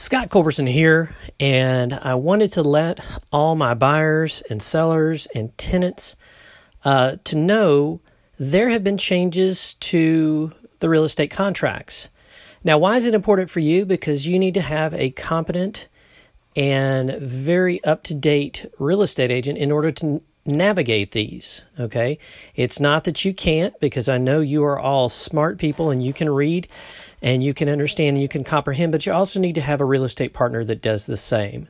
Scott Culberson here, and I wanted to let all my buyers and sellers and tenants uh, to know there have been changes to the real estate contracts. Now, why is it important for you? Because you need to have a competent and very up to date real estate agent in order to navigate these. Okay. It's not that you can't, because I know you are all smart people and you can read and you can understand and you can comprehend, but you also need to have a real estate partner that does the same.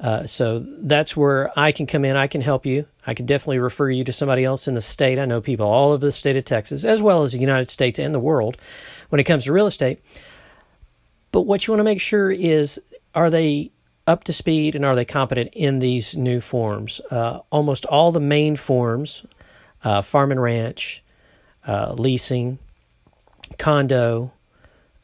Uh, so that's where I can come in. I can help you. I can definitely refer you to somebody else in the state. I know people all over the state of Texas, as well as the United States and the world when it comes to real estate. But what you want to make sure is are they up to speed and are they competent in these new forms? Uh, almost all the main forms uh, farm and ranch, uh, leasing, condo,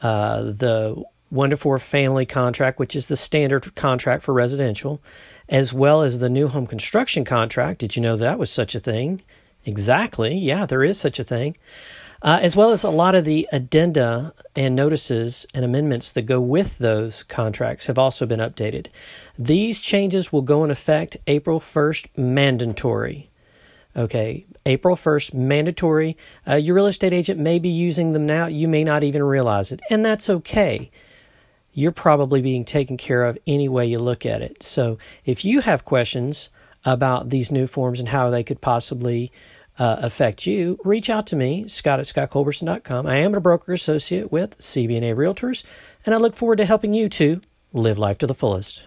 uh, the one to four family contract, which is the standard contract for residential, as well as the new home construction contract. Did you know that was such a thing? Exactly. Yeah, there is such a thing. Uh, as well as a lot of the addenda and notices and amendments that go with those contracts have also been updated. These changes will go in effect April 1st, mandatory. Okay, April 1st, mandatory. Uh, your real estate agent may be using them now. You may not even realize it, and that's okay. You're probably being taken care of any way you look at it. So if you have questions about these new forms and how they could possibly uh, affect you, reach out to me, Scott at ScottCulberson.com. I am a broker associate with CB&A Realtors, and I look forward to helping you to live life to the fullest.